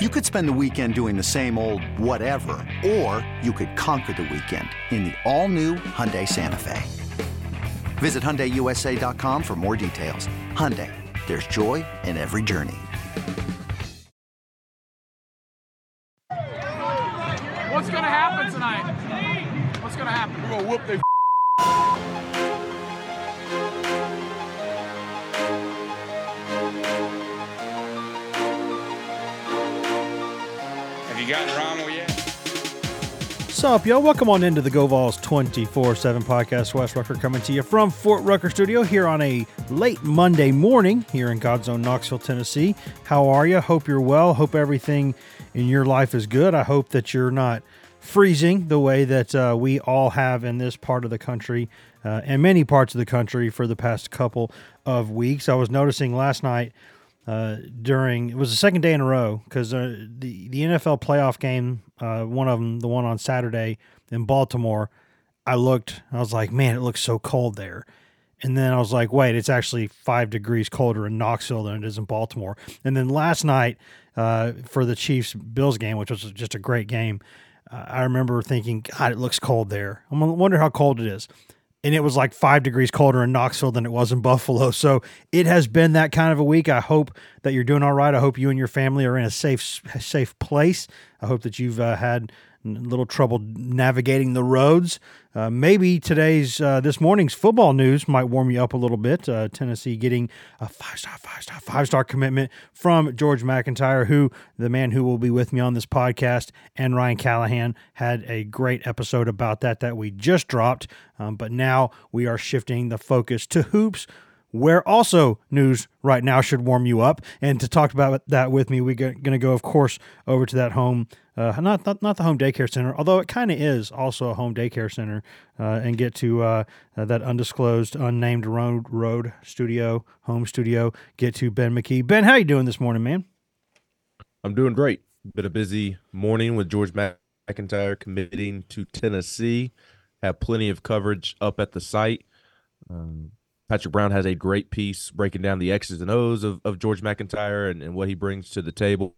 You could spend the weekend doing the same old whatever, or you could conquer the weekend in the all-new Hyundai Santa Fe. Visit HyundaiUSA.com for more details. Hyundai, there's joy in every journey. What's gonna happen tonight? What's gonna happen? We're gonna whoop their gotten Rommel yet? What's up, y'all? Welcome on into the Go Vols 24 7 podcast. Wes Rucker coming to you from Fort Rucker Studio here on a late Monday morning here in God's Own Knoxville, Tennessee. How are you? Hope you're well. Hope everything in your life is good. I hope that you're not freezing the way that uh, we all have in this part of the country uh, and many parts of the country for the past couple of weeks. I was noticing last night uh, during it was the second day in a row because uh, the the NFL playoff game, uh, one of them, the one on Saturday in Baltimore, I looked, I was like, man, it looks so cold there. And then I was like, wait, it's actually five degrees colder in Knoxville than it is in Baltimore. And then last night uh, for the Chiefs Bills game, which was just a great game, uh, I remember thinking, God, it looks cold there. I'm wonder how cold it is and it was like five degrees colder in Knoxville than it was in Buffalo. So it has been that kind of a week. I hope that you're doing all right. I hope you and your family are in a safe, safe place. I hope that you've uh, had a little trouble navigating the roads. Uh, maybe today's uh, this morning's football news might warm you up a little bit. Uh, Tennessee getting a five star, five star, five star commitment from George MacIntyre, who the man who will be with me on this podcast, and Ryan Callahan had a great episode about that that we just dropped. Um, but now we are shifting the focus to hoops where also news right now should warm you up. And to talk about that with me, we're going to go, of course, over to that home, uh, not, not not the home daycare center, although it kind of is also a home daycare center, uh, and get to uh, uh, that undisclosed, unnamed road road studio, home studio. Get to Ben McKee. Ben, how you doing this morning, man? I'm doing great. Been a busy morning with George MacIntyre committing to Tennessee. Have plenty of coverage up at the site. Um, Patrick Brown has a great piece breaking down the X's and O's of, of George MacIntyre and, and what he brings to the table.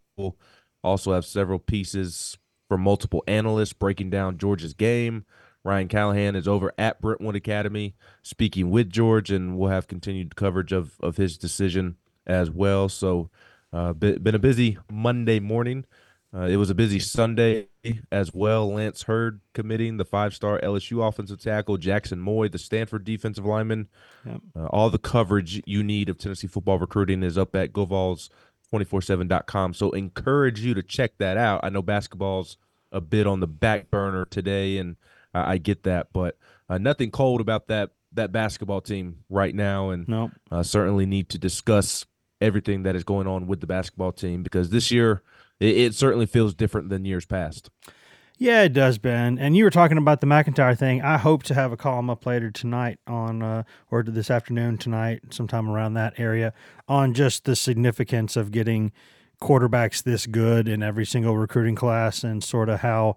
Also have several pieces from multiple analysts breaking down George's game. Ryan Callahan is over at Brentwood Academy speaking with George, and we'll have continued coverage of, of his decision as well. So, uh, been a busy Monday morning. Uh, it was a busy Sunday as well. Lance Heard committing the five-star LSU offensive tackle, Jaxson Moi, the Stanford defensive lineman. Yep. Uh, all the coverage you need of Tennessee football recruiting is up at GoVols247.com. So encourage you to check that out. I know basketball's a bit on the back burner today, and uh, I get that, but uh, nothing cold about that that basketball team right now, and nope. Uh, certainly need to discuss everything that is going on with the basketball team because this year – it, it certainly feels different than years past. Yeah, it does, Ben. And you were talking about the MacIntyre thing. I hope to have a column up later tonight on, uh, or this afternoon tonight, sometime around that area, on just the significance of getting quarterbacks this good in every single recruiting class and sort of how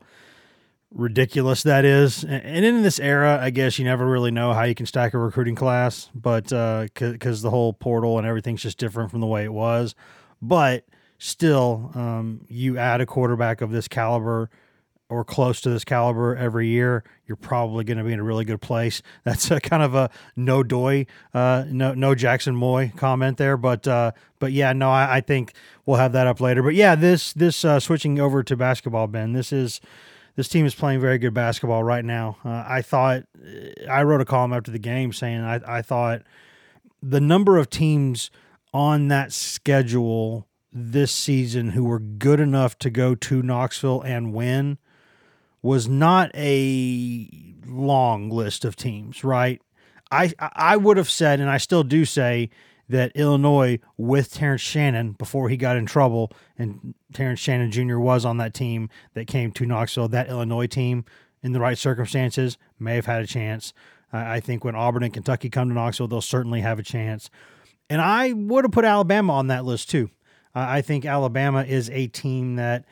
ridiculous that is. And in this era, I guess you never really know how you can stack a recruiting class, but because uh, the whole portal and everything's just different from the way it was. But still, um, you add a quarterback of this caliber or close to this caliber every year, you're probably going to be in a really good place. That's a kind of a no doy, uh, no no Jaxson Moi comment there, but uh, but yeah, no, I, I, think we'll have that up later. But yeah, this this uh, switching over to basketball, Ben, this is this team is playing very good basketball right now. Uh, I thought I wrote a column after the game saying I, I thought the number of teams on that schedule this season who were good enough to go to Knoxville and win was not a long list of teams, right? I I would have said, and I still do say that Illinois with Terrence Shannon before he got in trouble, and Terrence Shannon Jr. was on that team that came to Knoxville. That Illinois team, in the right circumstances, may have had a chance. I think when Auburn and Kentucky come to Knoxville, they'll certainly have a chance. And I would have put Alabama on that list too. I think Alabama is a team that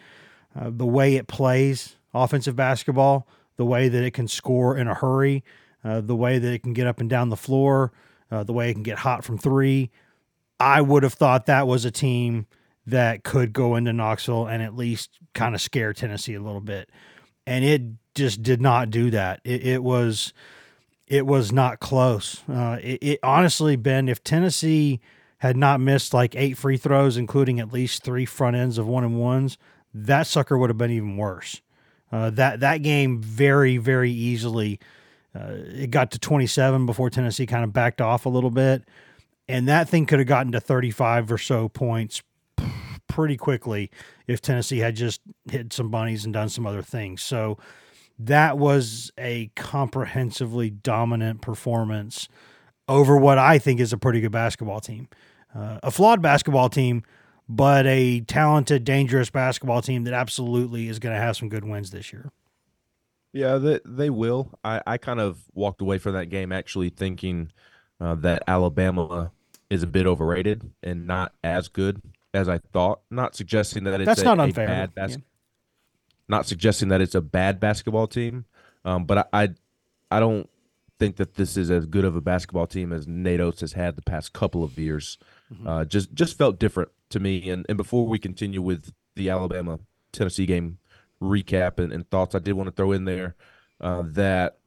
uh, the way it plays, offensive basketball, the way that it can score in a hurry, uh, the way that it can get up and down the floor, uh, the way it can get hot from three. I would have thought that was a team that could go into Knoxville and at least kind of scare Tennessee a little bit. And it just did not do that. It, it was it was not close. Uh, it, it honestly, Ben, if Tennessee had not missed like eight free throws, including at least three front ends of one and ones, that sucker would have been even worse. Uh, that that game very very easily. Uh, it got to 27 before Tennessee kind of backed off a little bit, and that thing could have gotten to 35 or so points pretty quickly if Tennessee had just hit some bunnies and done some other things. So that was a comprehensively dominant performance over what I think is a pretty good basketball team. Uh, a flawed basketball team but a talented, dangerous basketball team that absolutely is going to have some good wins this year. Yeah, they, they will. I, I kind of walked away from that game actually thinking uh, that Alabama is a bit overrated and not as good as I thought. Not suggesting that it's That's a, not unfair. bad bas- yeah. Not suggesting that it's a bad basketball team, um, but I, I, I don't think that this is as good of a basketball team as Nate has had the past couple of years. Mm-hmm. Uh, just just felt different to me. And, and before we continue with the Alabama Tennessee game recap and, and thoughts, I did want to throw in there uh, that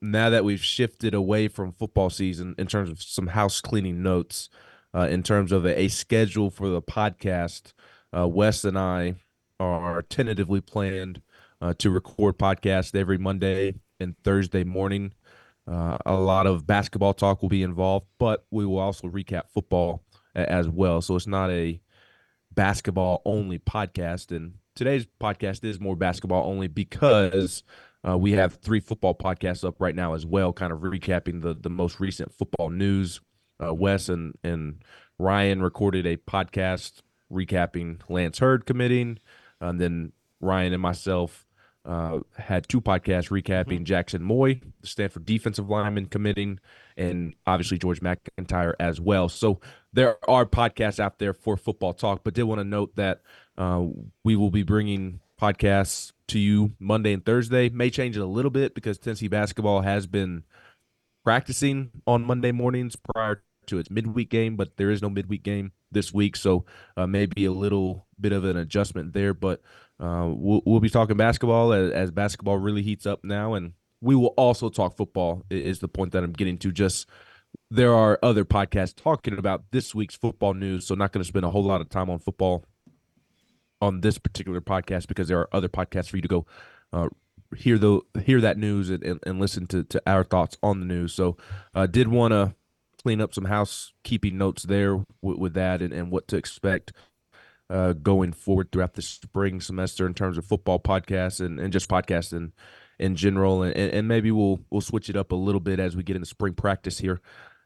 now that we've shifted away from football season in terms of some house cleaning notes, uh, in terms of a, a, schedule for the podcast, uh, Wes and I are tentatively planned uh, to record podcast every Monday and Thursday morning. Uh, a lot of basketball talk will be involved, but we will also recap football as well. So it's not a basketball only podcast. And today's podcast is more basketball only because uh, we have three football podcasts up right now as well, kind of recapping the, the most recent football news. Uh, Wes and, and Ryan recorded a podcast recapping Lance Heard committing. And then Ryan and myself uh, had two podcasts recapping mm-hmm. Jaxson Moi, the Stanford defensive lineman committing, and obviously George MacIntyre as well. So there are podcasts out there for football talk, but did want to note that uh, we will be bringing podcasts to you Monday and Thursday. May change it a little bit because Tennessee basketball has been practicing on Monday mornings prior to its midweek game, but there is no midweek game this week, so uh, maybe a little bit of an adjustment there. But uh, we'll, we'll, be talking basketball as, as, basketball really heats up now, and we will also talk football. Is the point that I'm getting to? Just there are other podcasts talking about this week's football news, so not going to spend a whole lot of time on football on this particular podcast because there are other podcasts for you to go uh, hear the hear that news and, and, and, listen to, to our thoughts on the news. So, uh, did want to clean up some housekeeping notes there with, with that and, and what to expect uh, going forward throughout the spring semester in terms of football podcasts and, and just podcasting in general. And, and maybe we'll we'll switch it up a little bit as we get into spring practice here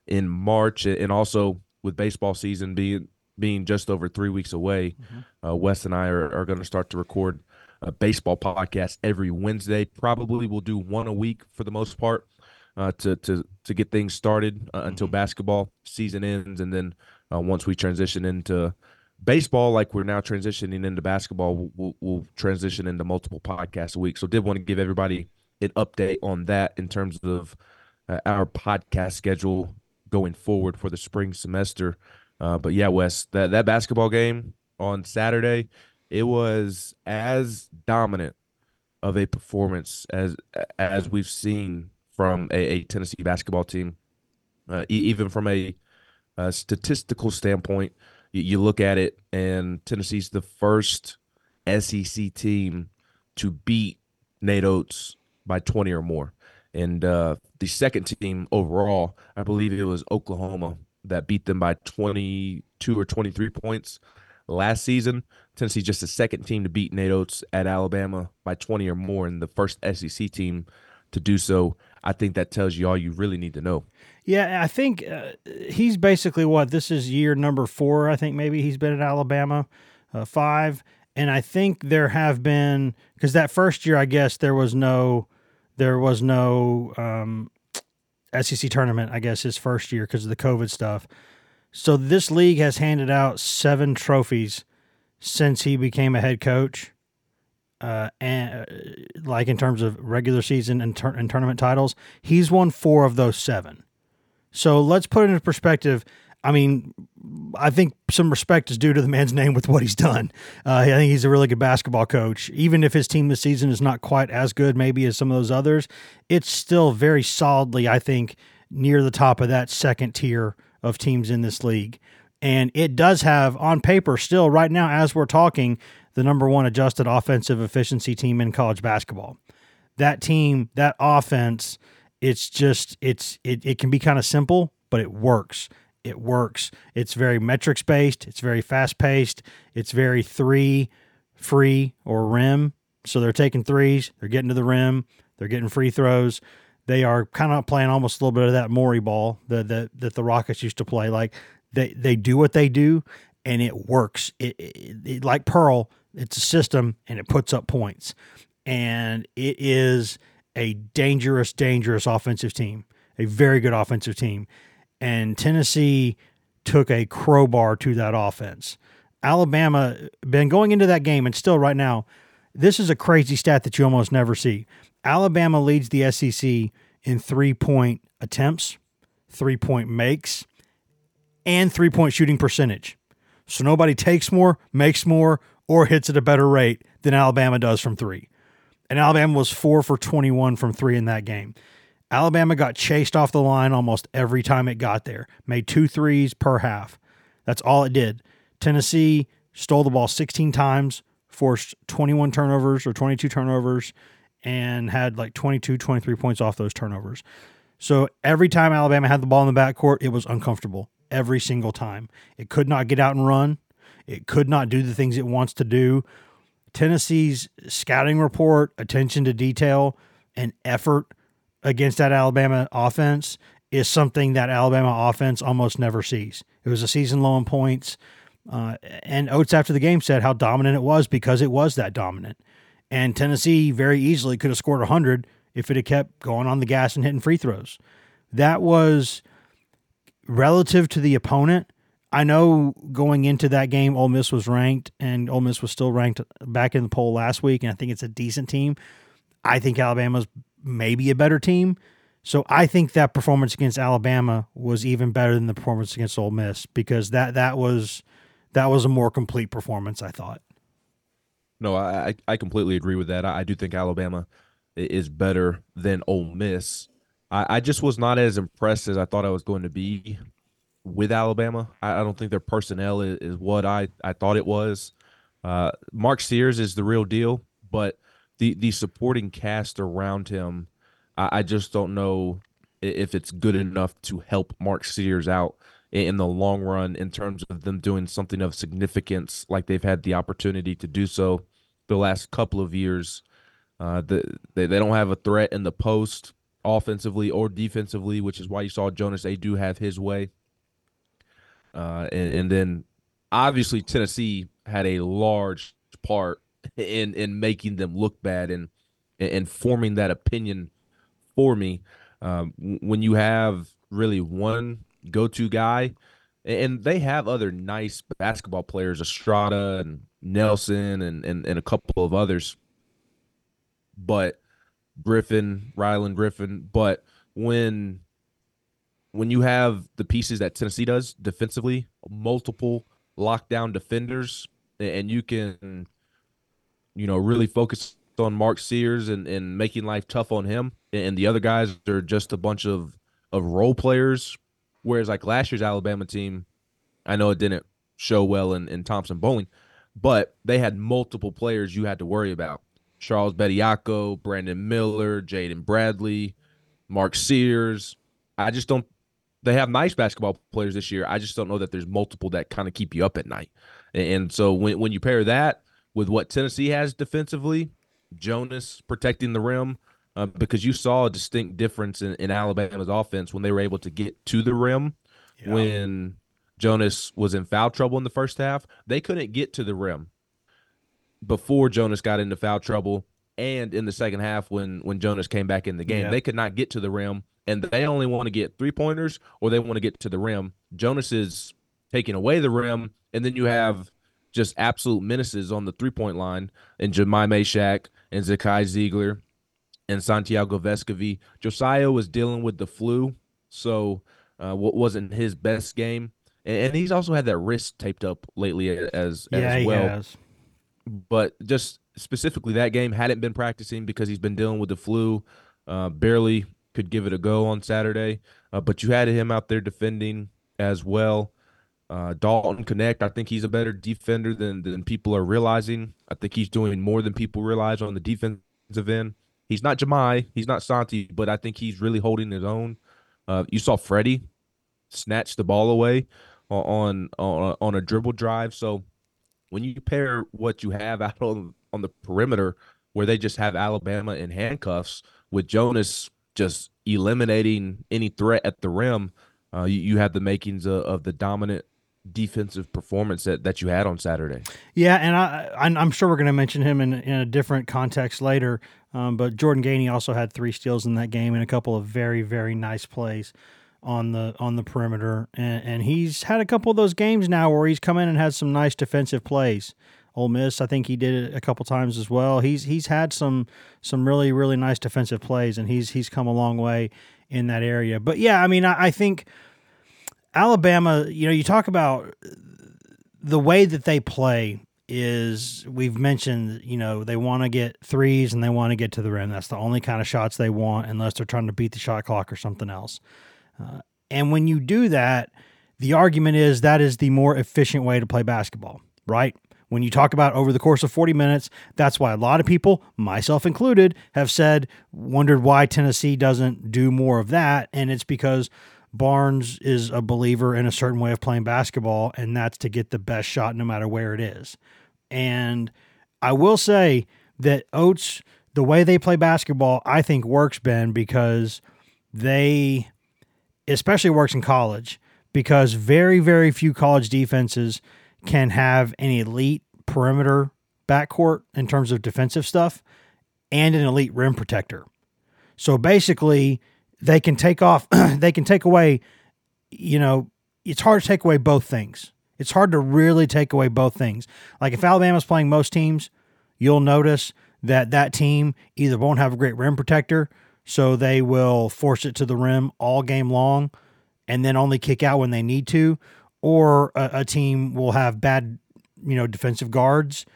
in March, and also with baseball season being being just over three weeks away, mm-hmm. uh, Wes and I are, are going to start to record a baseball podcast every Wednesday. Probably we'll do one a week for the most part uh, to to to get things started uh, mm-hmm. until basketball season ends, and then uh, once we transition into baseball, like we're now transitioning into basketball, we'll, we'll transition into multiple podcasts a week. So did want to give everybody an update on that in terms of uh, our podcast schedule going forward for the spring semester. Uh, but yeah, Wes, that that basketball game on Saturday, it was as dominant of a performance as as we've seen from a, a Tennessee basketball team, uh, e- even from a, a, statistical standpoint. You, you look at it, and Tennessee's the first SEC team to beat Nate Oats by 20 or more. And uh, the second team overall, I believe it was Oklahoma that beat them by 22 or 23 points last season. Tennessee just the second team to beat Nate Oats at Alabama by 20 or more, and the first SEC team to do so. I think that tells you all you really need to know. Yeah, I think uh, he's basically what this is year number four. I think maybe he's been at Alabama uh, five, and I think there have been because that first year, I guess there was no there was no um, SEC tournament. I guess his first year because of the COVID stuff. So this league has handed out seven trophies since he became a head coach. Uh, and uh, like in terms of regular season and, tur- and tournament titles, he's won four of those seven. So let's put it into perspective. I mean, I think some respect is due to the man's name with what he's done. Uh, I think he's a really good basketball coach. Even if his team this season is not quite as good, maybe as some of those others, it's still very solidly, I think, near the top of that second tier of teams in this league. And it does have, on paper, still right now, as we're talking, the number one adjusted offensive efficiency team in college basketball. That team, that offense, it's just, it's, it, it can be kind of simple, but it works. It works. It's very metrics based. It's very fast paced. It's very three free or rim. So they're taking threes, they're getting to the rim, they're getting free throws they are kind of playing almost a little bit of that Morey ball that that, that the Rockets used to play. Like they they do what they do, and it works. It, it, it, like Pearl, it's a system, and it puts up points, and it is a dangerous, dangerous offensive team, a very good offensive team, and Tennessee took a crowbar to that offense. Alabama been going into that game, and still right now, this is a crazy stat that you almost never see. Alabama leads the SEC in three point attempts, three point makes, and three point shooting percentage. So nobody takes more, makes more, or hits at a better rate than Alabama does from three. And Alabama was four for 21 from three in that game. Alabama got chased off the line almost every time it got there, made two threes per half. That's all it did. Tennessee stole the ball 16 times, forced 21 turnovers or 22 turnovers, and had like 22, 23 points off those turnovers. So every time Alabama had the ball in the backcourt, it was uncomfortable every single time. It could not get out and run. It could not do the things it wants to do. Tennessee's scouting report, attention to detail, and effort against that Alabama offense is something that Alabama offense almost never sees. It was a season low in points. Uh, and Oats after the game said how dominant it was because it was that dominant. And Tennessee very easily could have scored 100 if it had kept going on the gas and hitting free throws. That was relative to the opponent. I know going into that game, Ole Miss was ranked, and Ole Miss was still ranked back in the poll last week, and I think it's a decent team. I think Alabama's maybe a better team. So I think that performance against Alabama was even better than the performance against Ole Miss because that that was that was a more complete performance. I thought. No, I I completely agree with that. I, I do think Alabama is better than Ole Miss. I, I, just was not as impressed as I thought I was going to be with Alabama. I, I don't think their personnel is, is, what I, I thought it was. Uh, Mark Sears is the real deal, but the the supporting cast around him, I, I just don't know if it's good enough to help Mark Sears out in the long run in terms of them doing something of significance like they've had the opportunity to do so the last couple of years. Uh, the, they, they don't have a threat in the post offensively or defensively, which is why you saw Jonas Aidoo have his way. Uh, and, and then obviously Tennessee had a large part in in making them look bad and and forming that opinion for me. Um, when you have really one go-to guy. And they have other nice basketball players, Estrada and Nelson and, and, and a couple of others. But Griffin, Rylan Griffin. But when when you have the pieces that Tennessee does defensively, multiple lockdown defenders, and you can, you know, really focused on Mark Sears and, and making life tough on him, and the other guys are just a bunch of of role players. Whereas like last year's Alabama team, I know it didn't show well in, in Thompson-Boling, but they had multiple players you had to worry about. Charles Bediako, Brandon Miller, Jaden Bradley, Mark Sears. I just don't they have nice basketball players this year. I just don't know that there's multiple that kind of keep you up at night. And so when when you pair that with what Tennessee has defensively, Jonas protecting the rim, uh, because you saw a distinct difference in, in Alabama's offense when they were able to get to the rim yeah. when Jonas was in foul trouble in the first half. They couldn't get to the rim before Jonas got into foul trouble and in the second half when when Jonas came back in the game. Yeah. They could not get to the rim and they only want to get three pointers or they want to get to the rim. Jonas is taking away the rim, and then you have just absolute menaces on the three point line and Jahmai Mashack and Zakai Zeigler and Santiago Vescovi. Josiah was dealing with the flu, so uh, what wasn't his best game, and, and, he's also had that wrist taped up lately as yeah, as well. But just specifically that game hadn't been practicing because he's been dealing with the flu. Uh, barely could give it a go on Saturday, uh, but you had him out there defending as well. Uh, Dalton Knecht, I think he's a better defender than than people are realizing. I think he's doing more than people realize on the defensive end. He's not Jahmai, he's not Santi, but I think he's really holding his own. Uh, you saw Freddie snatch the ball away on on on a dribble drive. So when you pair what you have out on on the perimeter, where they just have Alabama in handcuffs with Jonas just eliminating any threat at the rim, uh, you, you have the makings of, of the dominant defensive performance that, that you had on Saturday. Yeah, and I I'm sure we're going to mention him in in a different context later. Um, but Jordan Gainey also had three steals in that game and a couple of very very nice plays on the on the perimeter, and, and he's had a couple of those games now where he's come in and had some nice defensive plays. Ole Miss, I think he did it a couple times as well. He's he's had some some really really nice defensive plays, and he's he's come a long way in that area. But yeah, I mean, I, I think Alabama, you know, you talk about the way that they play is we've mentioned, you know, they want to get threes and they want to get to the rim. That's the only kind of shots they want unless they're trying to beat the shot clock or something else. Uh, and when you do that, the argument is that is the more efficient way to play basketball, right? When you talk about over the course of 40 minutes, that's why a lot of people, myself included, have said, wondered why Tennessee doesn't do more of that. And it's because Barnes is a believer in a certain way of playing basketball, and that's to get the best shot no matter where it is. And I will say that Oats, the way they play basketball, I think works, Ben, because they, especially works in college, because very, very few college defenses can have an elite perimeter backcourt in terms of defensive stuff and an elite rim protector. So basically, they can take off, they can take away, you know, it's hard to take away both things. It's hard to really take away both things. Like if Alabama's playing most teams, you'll notice that that team either won't have a great rim protector, so they will force it to the rim all game long and then only kick out when they need to, or a, a team will have bad, you know, defensive guards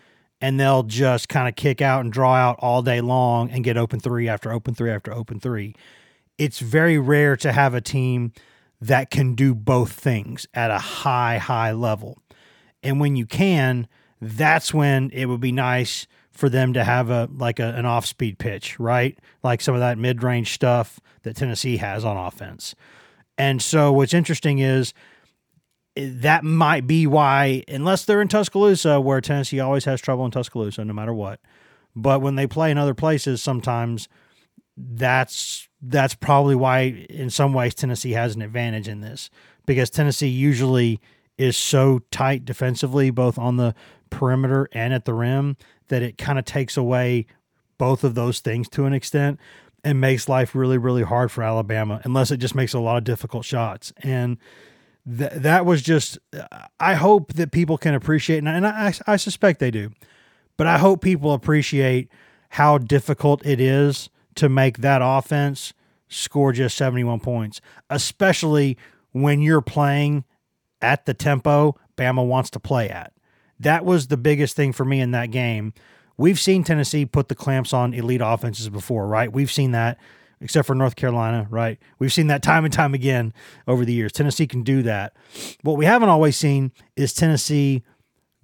and they'll just kind of kick out and draw out all day long and get open three after open three after open three it's very rare to have a team that can do both things at a high, high level. And when you can, that's when it would be nice for them to have a like a, an off speed pitch, right? Like some of that mid range stuff that Tennessee has on offense. And so what's interesting is eh, that might be why, unless they're in Tuscaloosa, where Tennessee always has trouble in Tuscaloosa, no matter what. But when they play in other places, sometimes that's that's probably why, in some ways, Tennessee has an advantage in this because Tennessee usually is so tight defensively, both on the perimeter and at the rim, that it kind of takes away both of those things to an extent and makes life really, really hard for Alabama, unless it just makes a lot of difficult shots. And th- that was just, uh, I hope that people can appreciate, and I, I suspect they do, but I hope people appreciate how difficult it is to make that offense score just 71 points, especially when you're playing at the tempo Bama wants to play at. That was the biggest thing for me in that game we've seen Tennessee put the clamps on elite offenses before, right? We've seen that, except for North Carolina, right? We've seen that time and time again over the years. Tennessee can do that. What we haven't always seen is Tennessee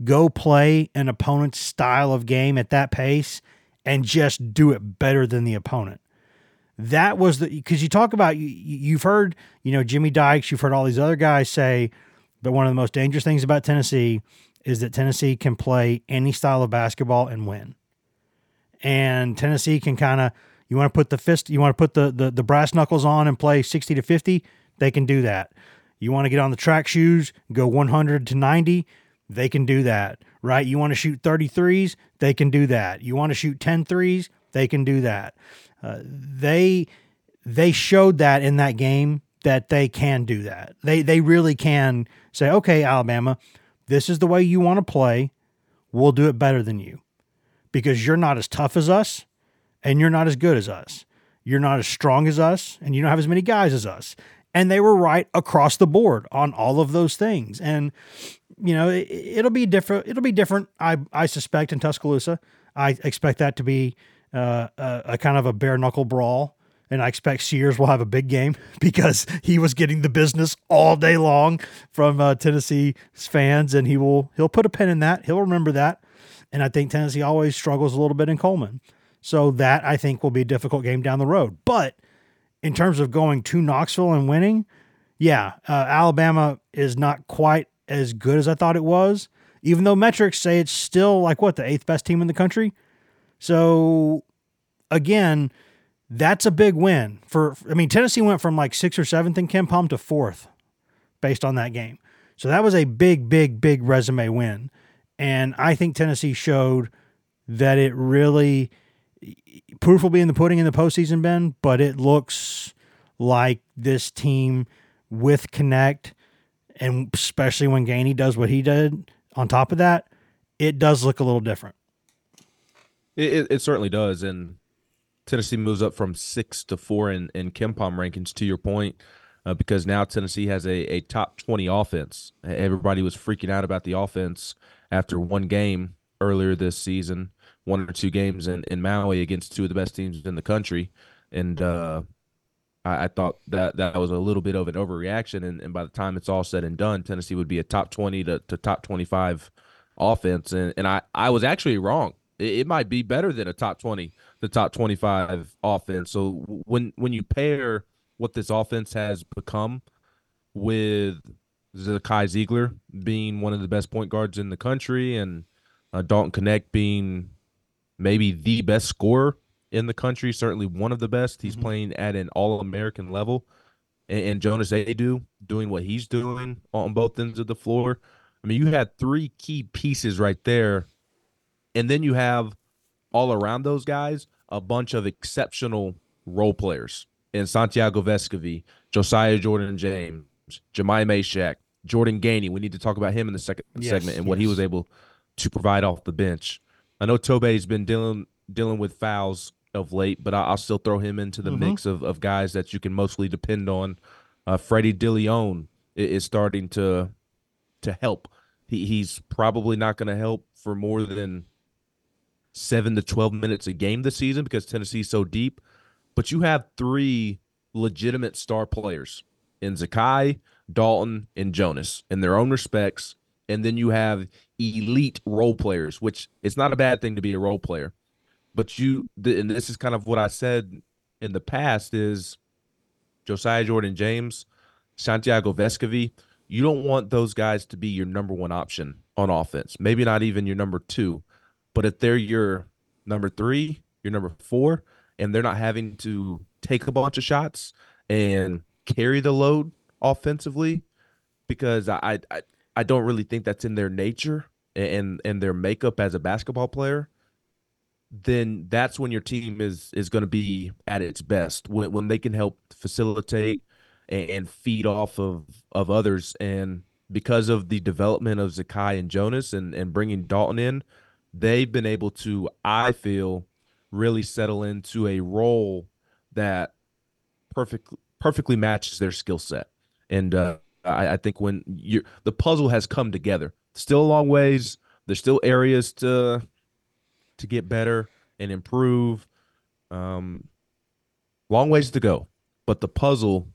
go play an opponent's style of game at that pace and just do it better than the opponent. That was the because you talk about you, you've heard you know Jimmy Dykes, you've heard all these other guys say, but one of the most dangerous things about Tennessee is that Tennessee can play any style of basketball and win. And Tennessee can kind of you want to put the fist, you want to put the, the the brass knuckles on and play 60 to 50, they can do that. You want to get on the track shoes, go 100 to 90, they can do that, right? You want to shoot 33s, they can do that. You want to shoot 10 threes, they can do that. Uh, they they showed that in that game that they can do that. They they really can say, "Okay, Alabama, this is the way you want to play. We'll do it better than you." Because you're not as tough as us and you're not as good as us. You're not as strong as us and you don't have as many guys as us. And they were right across the board on all of those things. And you know, it, will be different. It'll be different. I I suspect in Tuscaloosa. I expect that to be uh, a, a, kind of a bare knuckle brawl. And I expect Sears will have a big game because he was getting the business all day long from uh, Tennessee fans, and he will he'll put a pin in that. He'll remember that. And I think Tennessee always struggles a little bit in Coleman, so that I think will be a difficult game down the road. But in terms of going to Knoxville and winning, yeah, uh, Alabama is not quite as good as I thought it was, even though metrics say it's still like what, the eighth best team in the country. So again, that's a big win for, I mean, Tennessee went from like sixth or seventh in KenPom to fourth based on that game. So that was a big, big, big resume win. And I think Tennessee showed that it really, proof will be in the pudding in the postseason, Ben, but it looks like this team with Knecht and especially when Gainey does what he did on top of that, it does look a little different. It, it, it certainly does, and Tennessee moves up from six to four in in KenPom rankings. To your point, uh, because now Tennessee has a, a top twenty offense. Everybody was freaking out about the offense after one game earlier this season, one or two games in, in Maui against two of the best teams in the country, and uh, I, I, thought that that was a little bit of an overreaction. And, and by the time it's all said and done, Tennessee would be a top 20 to, to top 25 offense. And, and I, I was actually wrong. It, it might be better than a top 20, the top 25 offense. So when, when you pair what this offense has become with Zakai Zeigler being one of the best point guards in the country and uh, Dalton Knecht being maybe the best scorer in the country, certainly one of the best. He's mm-hmm. playing at an All American level, and, and, Jonas Aidoo doing what he's doing on both ends of the floor. I mean, you had three key pieces right there, and then you have all around those guys a bunch of exceptional role players in Santiago Vescovi, Josiah Jordan James, Jahmai Mashack, Jordan Gainey. We need to talk about him in the second yes, segment and yes. what he was able to provide off the bench. I know Tobe's been dealing dealing with fouls of late, but I'll still throw him into the mm-hmm. mix of, of guys that you can mostly depend on. Uh, Freddie Dilione is starting to to help. He, he's probably not going to help for more than seven to twelve minutes a game this season because Tennessee's so deep. But you have three legitimate star players in Zakai, Dalton, and Jonas in their own respects, and then you have elite role players, which it's not a bad thing to be a role player but you and this is kind of what I said in the past is Josiah Jordan James, Santiago Vescovi, you don't want those guys to be your number one option on offense. Maybe not even your number two, but if they're your number three, your number four, and they're not having to take a bunch of shots and carry the load offensively, because I I, I don't really think that's in their nature and and their makeup as a basketball player then that's when your team is is going to be at its best when when they can help facilitate and, and, feed off of of others. And because of the development of Zakai and Jonas and and bringing Dalton in they've been able to I feel really settle into a role that perfect perfectly matches their skill set. And uh, I, I think when you the puzzle has come together. Still a long ways. There's still areas to to get better and improve. Um, long ways to go, but the puzzle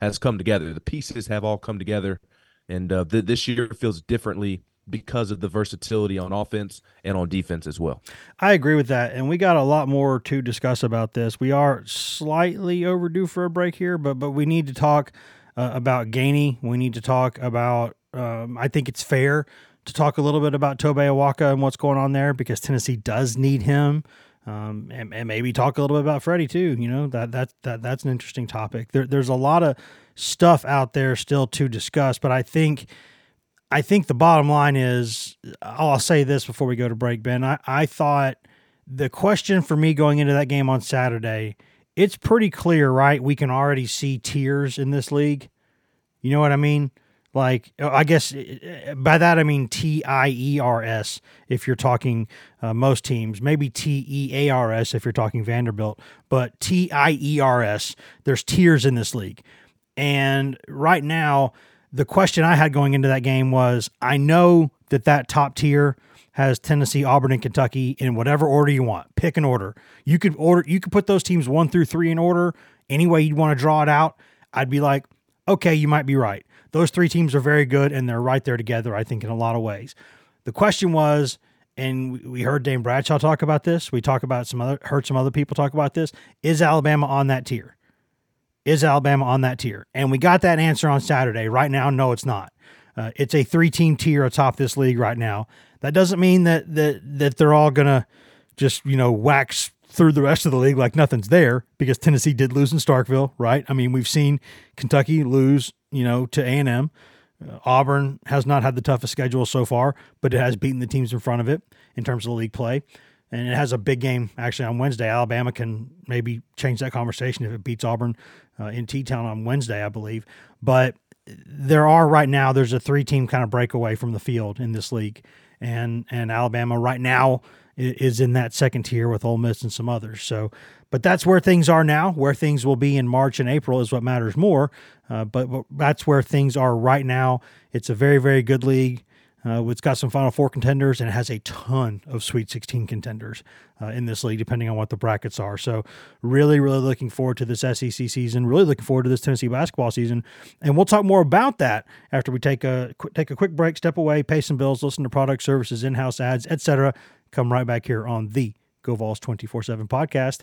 has come together. The pieces have all come together, and uh, th- this year feels differently because of the versatility on offense and on defense as well. I agree with that, and we got a lot more to discuss about this. We are slightly overdue for a break here, but but we need to talk uh, about Gainey. We need to talk about. Um, I think it's fair to talk a little bit about Tobe Awaka and what's going on there because Tennessee does need him. Um, and, and, maybe talk a little bit about Freddie too. You know that that that that's an interesting topic. There, there's a lot of stuff out there still to discuss, but I think I think the bottom line is I'll say this before we go to break, Ben. I, I thought the question for me going into that game on Saturday, it's pretty clear, right? We can already see tiers in this league. You know what I mean? Like, uh, I guess uh, uh, by that I mean T I E R S if you're talking uh, most teams, maybe T E A R S if you're talking Vanderbilt, but T I E R S, there's tiers in this league. And right now, the question I had going into that game was I know that that top tier has Tennessee, Auburn, and Kentucky in whatever order you want. Pick an order. You could order. You could put those teams one through three in order. Any way you'd want to draw it out, I'd be like, okay, you might be right. Those three teams are very good, and they're right there together. I think in a lot of ways. The question was, and we heard Dane Bradshaw talk about this. We talk about some other, heard some other people talk about this. Is Alabama on that tier? Is Alabama on that tier? And we got that answer on Saturday. Right now, no, it's not. Uh, it's a three-team tier atop this league right now. That doesn't mean that that that they're all gonna just you know wax through the rest of the league like nothing's there because Tennessee did lose in Starkville, right? I mean, we've seen Kentucky lose, you know, to A and M. Uh, Auburn has not had the toughest schedule so far, but it has beaten the teams in front of it in terms of the league play and it has a big game actually on Wednesday. Alabama can maybe change that conversation if it beats Auburn uh, in T Town on Wednesday, I believe. But there are right now there's a three team kind of breakaway from the field in this league, and and Alabama right now is in that second tier with Ole Miss and some others. So, but that's where things are now. Where things will be in March and April is what matters more. Uh, but, but that's where things are right now. It's a very very good league. Uh, it's got some Final Four contenders and it has a ton of Sweet 16 contenders uh, in this league, depending on what the brackets are. So, really, really looking forward to this SEC season. Really looking forward to this Tennessee basketball season, and we'll talk more about that after we take a take a quick break, step away, pay some bills, listen to product services, in-house ads, etc. Come right back here on the GoVols 24/7 podcast.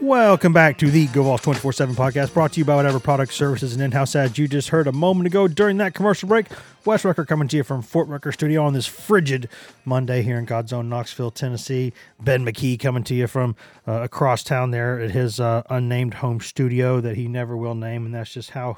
Welcome back to the GoVols 24 7 podcast brought to you by whatever product services and in house ads you just heard a moment ago during that commercial break. Wes Rucker coming to you from Fort Rucker Studio on this frigid Monday here in God's own Knoxville, Tennessee. Ben McKee coming to you from uh, across town there at his uh, unnamed home studio that he never will name, and that's just how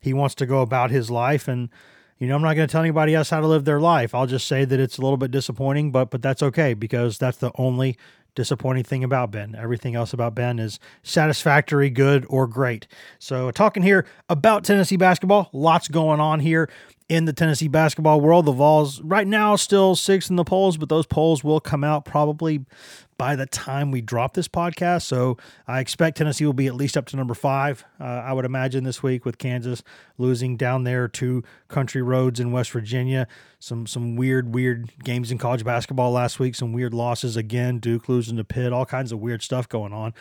he wants to go about his life. And You know, I'm not going to tell anybody else how to live their life. I'll just say that it's a little bit disappointing, but but that's okay because that's the only disappointing thing about Ben. Everything else about Ben is satisfactory, good, or great. So, talking here about Tennessee basketball, lots going on here in the Tennessee basketball world. The Vols right now still six in the polls, but those polls will come out probably by the time we drop this podcast. So I expect Tennessee will be at least up to number five. Uh, I would imagine this week with Kansas losing down there to Country Roads in West Virginia. Some some weird weird games in college basketball last week. Some weird losses again. Duke losing to Pitt. All kinds of weird stuff going on.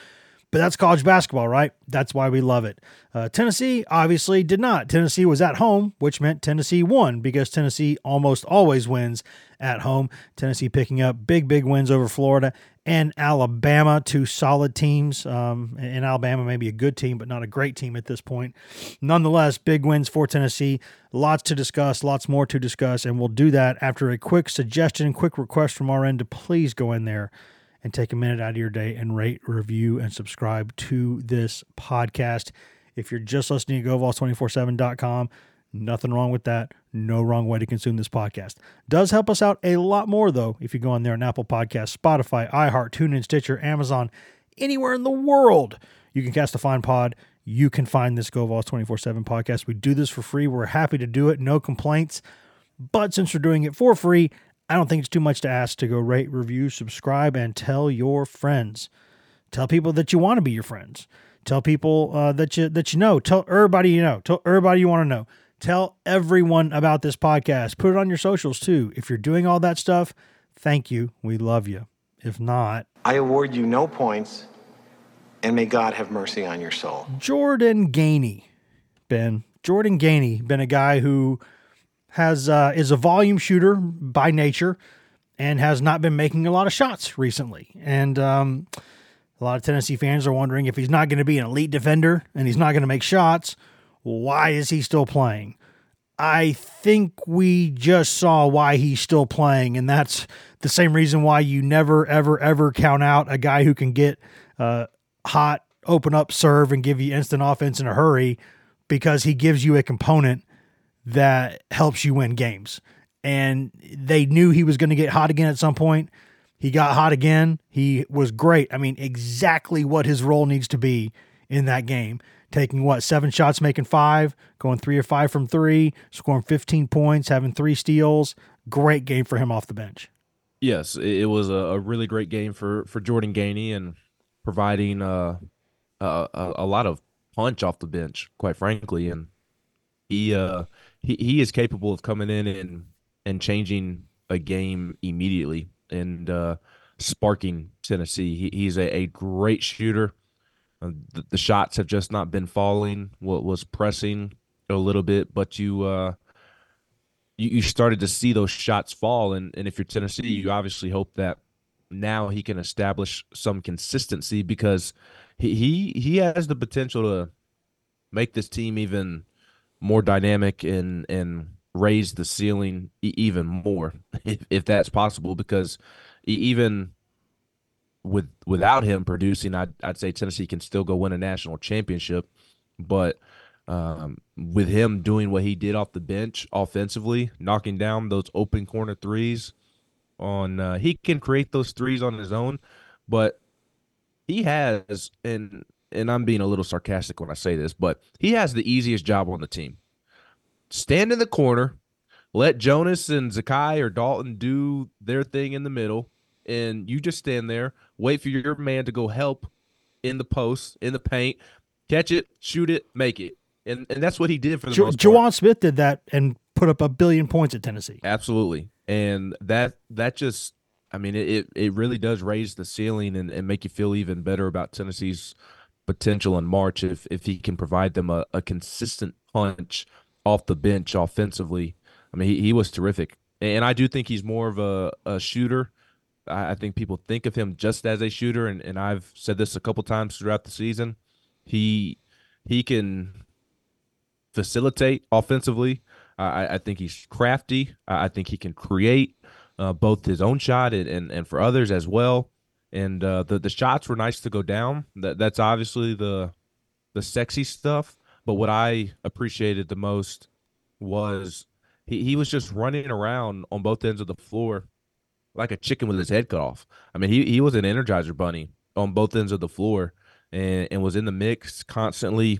But that's college basketball, right? That's why we love it. Uh, Tennessee obviously did not. Tennessee was at home, which meant Tennessee won because Tennessee almost always wins at home. Tennessee picking up big, big wins over Florida and Alabama, two solid teams. Um, and Alabama may be a good team, but not a great team at this point. Nonetheless, big wins for Tennessee. Lots to discuss, lots more to discuss, and we'll do that after a quick suggestion, quick request from our end to please go in there and take a minute out of your day and rate, review, and subscribe to this podcast. If you're just listening to GoVols247.com, nothing wrong with that. No wrong way to consume this podcast. Does help us out a lot more, though, if you go on there on Apple Podcasts, Spotify, iHeart, TuneIn, Stitcher, Amazon, anywhere in the world. You can cast a fine pod. You can find this GoVols 24 7 podcast. We do this for free. We're happy to do it. No complaints. But since we're doing it for free, I don't think it's too much to ask to go rate, review, subscribe, and tell your friends. Tell people that you want to be your friends. Tell people uh, that you that you know. Tell everybody you know. Tell everybody you want to know. Tell everyone about this podcast. Put it on your socials too. If you're doing all that stuff, thank you. We love you. If not, I award you no points, and may God have mercy on your soul. Jordan Gainey, Ben. Jordan Gainey, been a guy who has uh, is a volume shooter by nature and has not been making a lot of shots recently. And um, a lot of Tennessee fans are wondering if he's not going to be an elite defender and he's not going to make shots, why is he still playing? I think we just saw why he's still playing, and that's the same reason why you never, ever, ever count out a guy who can get uh, hot, open up, serve, and give you instant offense in a hurry because he gives you a component that helps you win games. And they knew he was going to get hot again at some point. He got hot again. He was great. I mean, exactly what his role needs to be in that game. Taking what, seven shots, making five, going three or five from three, scoring 15 points, having three steals. Great game for him off the bench. Yes, it was a, really great game for, for Jordan Gainey and providing uh, a, a lot of punch off the bench, quite frankly. And he uh, he he is capable of coming in and and changing a game immediately and uh, sparking Tennessee. He, he's a, a great shooter. Uh, the, the, shots have just not been falling. What was pressing a little bit, but you uh, you, you started to see those shots fall. And, and if you're Tennessee, you obviously hope that now he can establish some consistency because he he, he has the potential to make this team even more dynamic and and raise the ceiling even more if, if that's possible because even with without him producing I'd, I'd say Tennessee can still go win a national championship. But um, with him doing what he did off the bench offensively knocking down those open corner threes on uh, he can create those threes on his own but he has and and I'm being a little sarcastic when I say this, but he has the easiest job on the team. Stand in the corner, let Jonas and Zakai or Dalton do their thing in the middle, and you just stand there, wait for your man to go help in the post, in the paint, catch it, shoot it, make it. And and that's what he did for the most Juwan Smith did that and put up a billion points at Tennessee. Absolutely. And that that just I mean it it really does raise the ceiling and, and make you feel even better about Tennessee's potential in March if if he can provide them a, a consistent punch off the bench offensively. I mean, he, he was terrific, and I do think he's more of a, a shooter. I, I think people think of him just as a shooter, and, and I've said this a couple times throughout the season. He he can facilitate offensively. I, I think he's crafty. I think he can create uh, both his own shot and, and, and for others as well and uh, the the shots were nice to go down. That that's obviously the the sexy stuff. But what I appreciated the most was he, he was just running around on both ends of the floor like a chicken with his head cut off. I mean, he, he was an energizer bunny on both ends of the floor and, and was in the mix constantly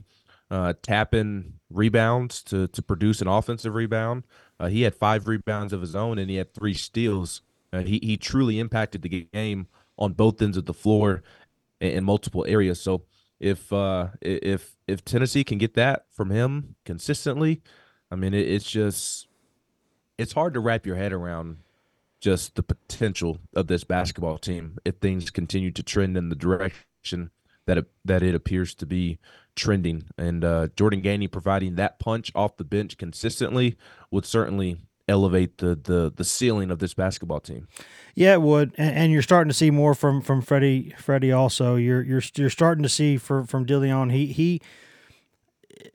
uh, tapping rebounds to, to produce an offensive rebound. Uh, he had five rebounds of his own and he had three steals. Uh, he, he truly impacted the game on both ends of the floor in, in multiple areas. So if uh, if if Tennessee can get that from him consistently, I mean, it, it's just it's hard to wrap your head around just the potential of this basketball team if things continue to trend in the direction that it, that it appears to be trending. And uh, Jordan Gainey providing that punch off the bench consistently would certainly elevate the the the ceiling of this basketball team. Yeah, it would, and, and, you're starting to see more from from Freddie. Freddie also, you're you're you're starting to see for, from Dilione. He he.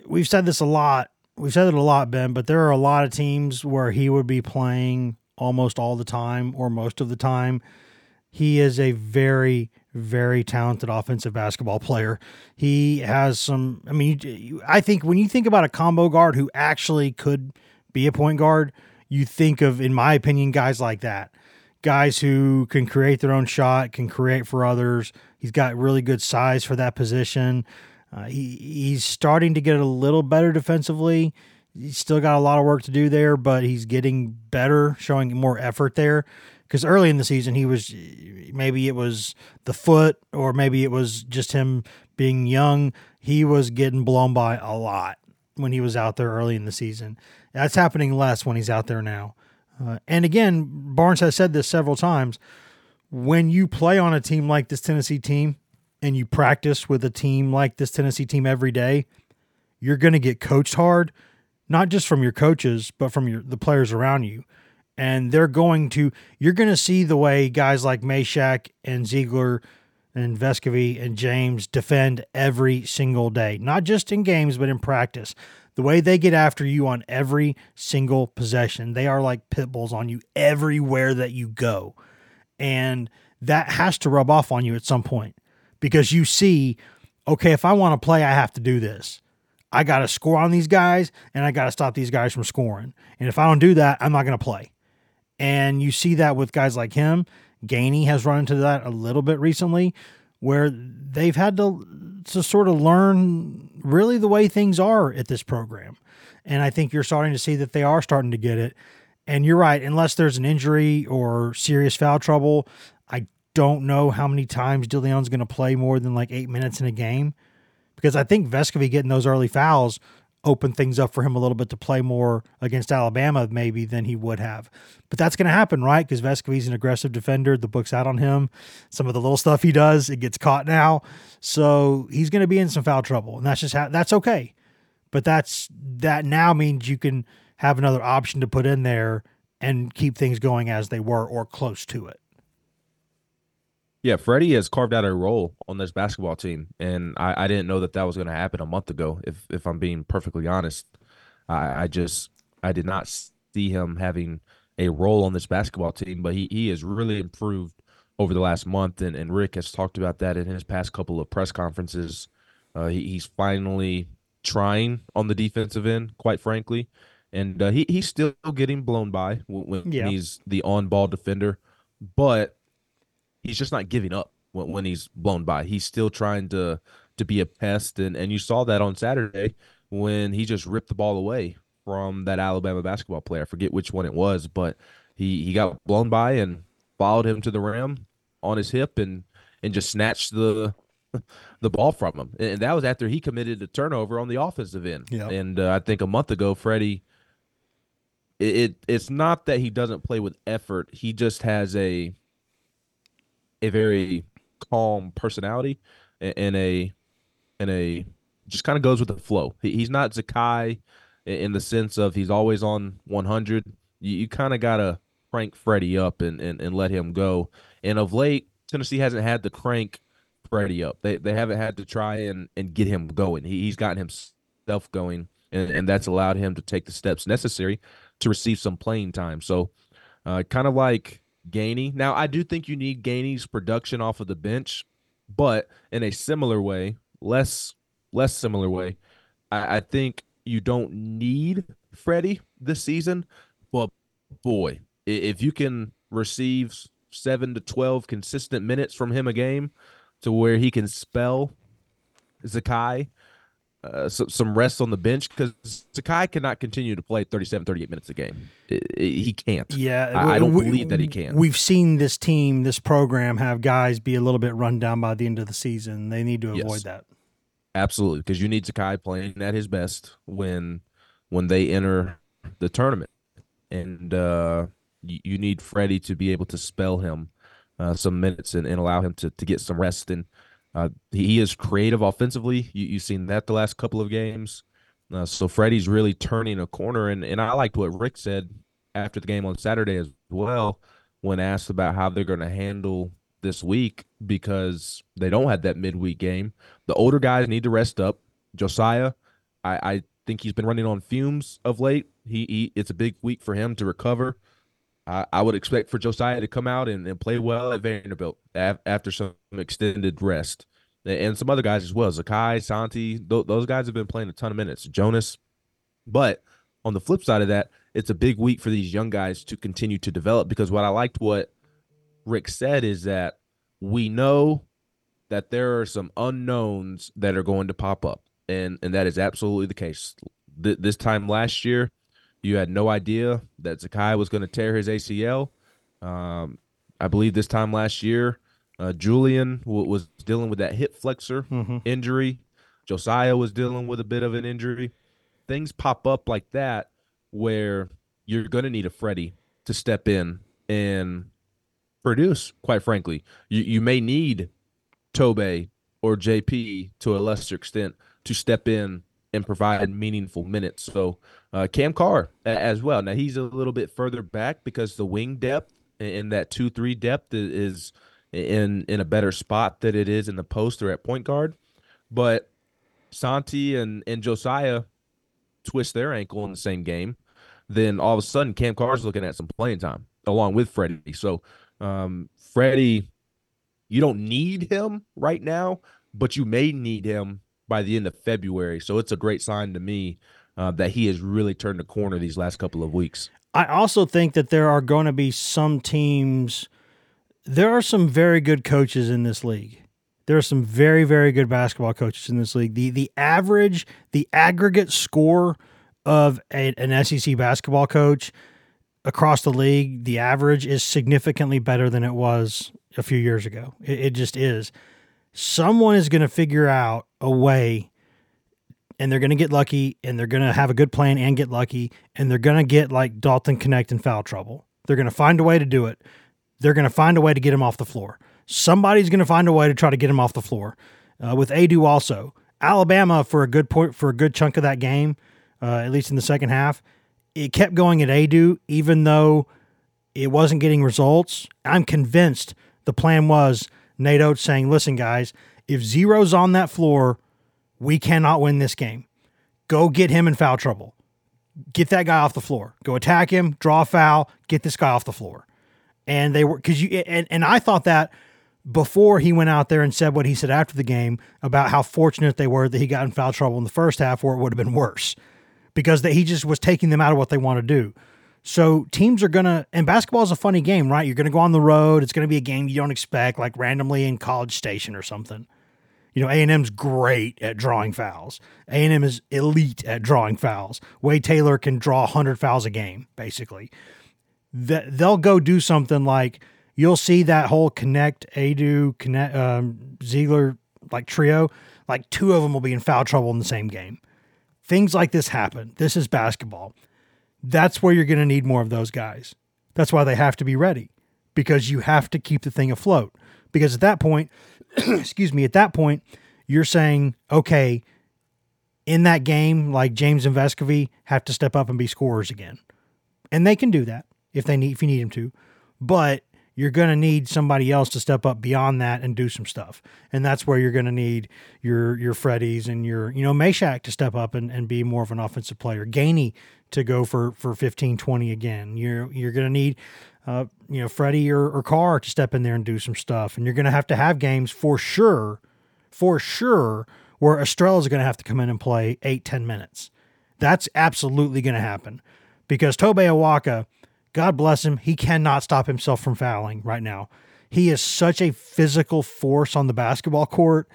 We've said this a lot. We've said it a lot, Ben. But there are a lot of teams where he would be playing almost all the time or most of the time. He is a very very talented offensive basketball player. He has some. I mean, I think when you think about a combo guard who actually could be a point guard, you think of, in my opinion, guys like that. Guys who can create their own shot, can create for others. He's got really good size for that position. Uh, he, he's starting to get a little better defensively. He's still got a lot of work to do there, but he's getting better, showing more effort there. Because early in the season, he was maybe it was the foot, or maybe it was just him being young. He was getting blown by a lot when he was out there early in the season. That's happening less when he's out there now. Uh, and again, Barnes has said this several times. When you play on a team like this Tennessee team and you practice with a team like this Tennessee team every day, you're going to get coached hard, not just from your coaches, but from your the players around you. And they're going to you're going to see the way guys like Mashack and Zeigler and Vescovi and James defend every single day, not just in games, but in practice. The way they get after you on every single possession, they are like pit bulls on you everywhere that you go. And that has to rub off on you at some point because you see, okay, if I want to play, I have to do this. I got to score on these guys and I got to stop these guys from scoring. And if I don't do that, I'm not going to play. And you see that with guys like him. Gainey has run into that a little bit recently where they've had to to sort of learn really the way things are at this program. And I think you're starting to see that they are starting to get it. And you're right, unless there's an injury or serious foul trouble, I don't know how many times Dilione's going to play more than like eight minutes in a game. Because I think Vescovi getting those early fouls open things up for him a little bit to play more against Alabama, maybe than he would have. But that's going to happen, right? Because Vescovi's an aggressive defender. The book's out on him. Some of the little stuff he does, it gets caught now. So he's going to be in some foul trouble, and that's just how, that's okay. But that's that now means you can have another option to put in there and keep things going as they were or close to it. Yeah, Freddie has carved out a role on this basketball team, and I, I didn't know that that was going to happen a month ago. If if I'm being perfectly honest, I, I just I did not see him having a role on this basketball team, but he he has really improved over the last month, and, and Rick has talked about that in his past couple of press conferences. Uh, he, he's finally trying on the defensive end, quite frankly, and uh, he he's still getting blown by when, when yeah. he's the on ball defender, but he's just not giving up when, when he's blown by. He's still trying to to be a pest, and and you saw that on Saturday when he just ripped the ball away from that Alabama basketball player. I forget which one it was, but he he got blown by and followed him to the rim on his hip and and just snatched the the ball from him. And that was after he committed a turnover on the offensive end. Yeah. And uh, I think a month ago, Freddie, it, it, it's not that he doesn't play with effort. He just has a a very calm personality and a and a just kind of goes with the flow. He's not Zakai in the sense of he's always on 100. You, you kind of gotta crank Freddie up and, and and let him go. And of late, Tennessee hasn't had to crank Freddie up. They they haven't had to try and and get him going. He, he's gotten himself going, and, and that's allowed him to take the steps necessary to receive some playing time. So, uh, kind of like Gainey. Now, I do think you need Gainey's production off of the bench, but in a similar way, less less similar way, I, I think you don't need Freddie this season, but boy, if you can receive seven to 12 consistent minutes from him a game to where he can spell Zakai uh, so, some rest on the bench because Zakai cannot continue to play 37, 38 minutes a game. It, it, he can't. Yeah. I, I don't we, believe that he can. We've seen this team, this program, have guys be a little bit run down by the end of the season. They need to avoid Yes. that. Absolutely, because you need Zakai playing at his best when when they enter the tournament, and uh, you, you need Freddie to be able to spell him uh, some minutes and, and allow him to, to get some rest. And uh, he, is creative offensively. You, you've seen that the last couple of games. Uh, so Freddie's really turning a corner, and and I liked what Rick said after the game on Saturday as well when asked about how they're going to handle this week because they don't have that midweek game. The older guys need to rest up. Josiah, I, I think he's been running on fumes of late. He, he it's a big week for him to recover. I, I would expect for Josiah to come out and, and play well at Vanderbilt af, after some extended rest, and, and some other guys as well. Zakai, Santi, th- those guys have been playing a ton of minutes. Jonas, but on the flip side of that, it's a big week for these young guys to continue to develop because what I liked what Rick said is that we know that there are some unknowns that are going to pop up, and and that is absolutely the case. Th- this time last year, you had no idea that Zakai was going to tear his ACL. Um, I believe this time last year, uh, Julian w- was dealing with that hip flexor Mhm. injury. Josiah was dealing with a bit of an injury. Things pop up like that where you're going to need a Freddie to step in and produce. Quite frankly, you you may need Tobe or JP to a lesser extent to step in and provide meaningful minutes. So uh, Cam Carr as well. Now he's a little bit further back because the wing depth and that two three depth is in in a better spot than it is in the post or at point guard. But Santi and and Josiah twist their ankle in the same game, then all of a sudden Cam Carr's looking at some playing time along with Freddie. So um, Freddie, you don't need him right now, but you may need him by the end of February. So it's a great sign to me uh, that he has really turned the corner these last couple of weeks. I also think that there are going to be some teams. There are some very good coaches in this league. There are some very, very good basketball coaches in this league. The the average, the aggregate score of a, an SEC basketball coach across the league, the average is significantly better than it was a few years ago. It, it just is. Someone is going to figure out a way and they're going to get lucky and they're going to have a good plan and get lucky and they're going to get like Dalton Knecht in foul trouble. They're going to find a way to do it. They're going to find a way to get him off the floor. Somebody's going to find a way to try to get him off the floor. Uh, with Aidoo also, Alabama for a good point for a good chunk of that game, uh, at least in the second half, it kept going at Aidoo even though it wasn't getting results. I'm convinced the plan was Nate Oats saying, "Listen, guys, if zero's on that floor, we cannot win this game. Go get him in foul trouble. Get that guy off the floor. Go attack him, draw a foul, get this guy off the floor. And they were because you and, and I thought that before he went out there and said what he said after the game about how fortunate they were that he got in foul trouble in the first half where it would have been worse because that he just was taking them out of what they want to do. So teams are gonna and basketball is a funny game, right? You're gonna go on the road. It's gonna be a game you don't expect, like randomly in College Station or something. You know, A&M's great at drawing fouls. A&M is elite at drawing fouls. Wade Taylor can draw 100 fouls a game, basically. Th- They'll go do something like you'll see that whole Knecht, Aidoo, Knecht, um, Zeigler like trio. Like two of them will be in foul trouble in the same game. Things like this happen. This is basketball. That's where you're going to need more of those guys. That's why they have to be ready because you have to keep the thing afloat. Because at that point, excuse me, at that point, you're saying, okay, in that game, like James and Vescovi have to step up and be scorers again. And they can do that if they need if you need them to. But you're going to need somebody else to step up beyond that and do some stuff. And that's where you're going to need your your Freddies and your, you know, Mashack to step up and, and be more of an offensive player. Gainey to go for for 15, 20 again. You're you're going to need uh, you know, Freddie or, or Carr to step in there and do some stuff. And you're going to have to have games for sure, for sure, where Estrella is going to have to come in and play eight, ten minutes. That's absolutely going to happen because Tobe Awaka, God bless him, he cannot stop himself from fouling right now. He is such a physical force on the basketball court,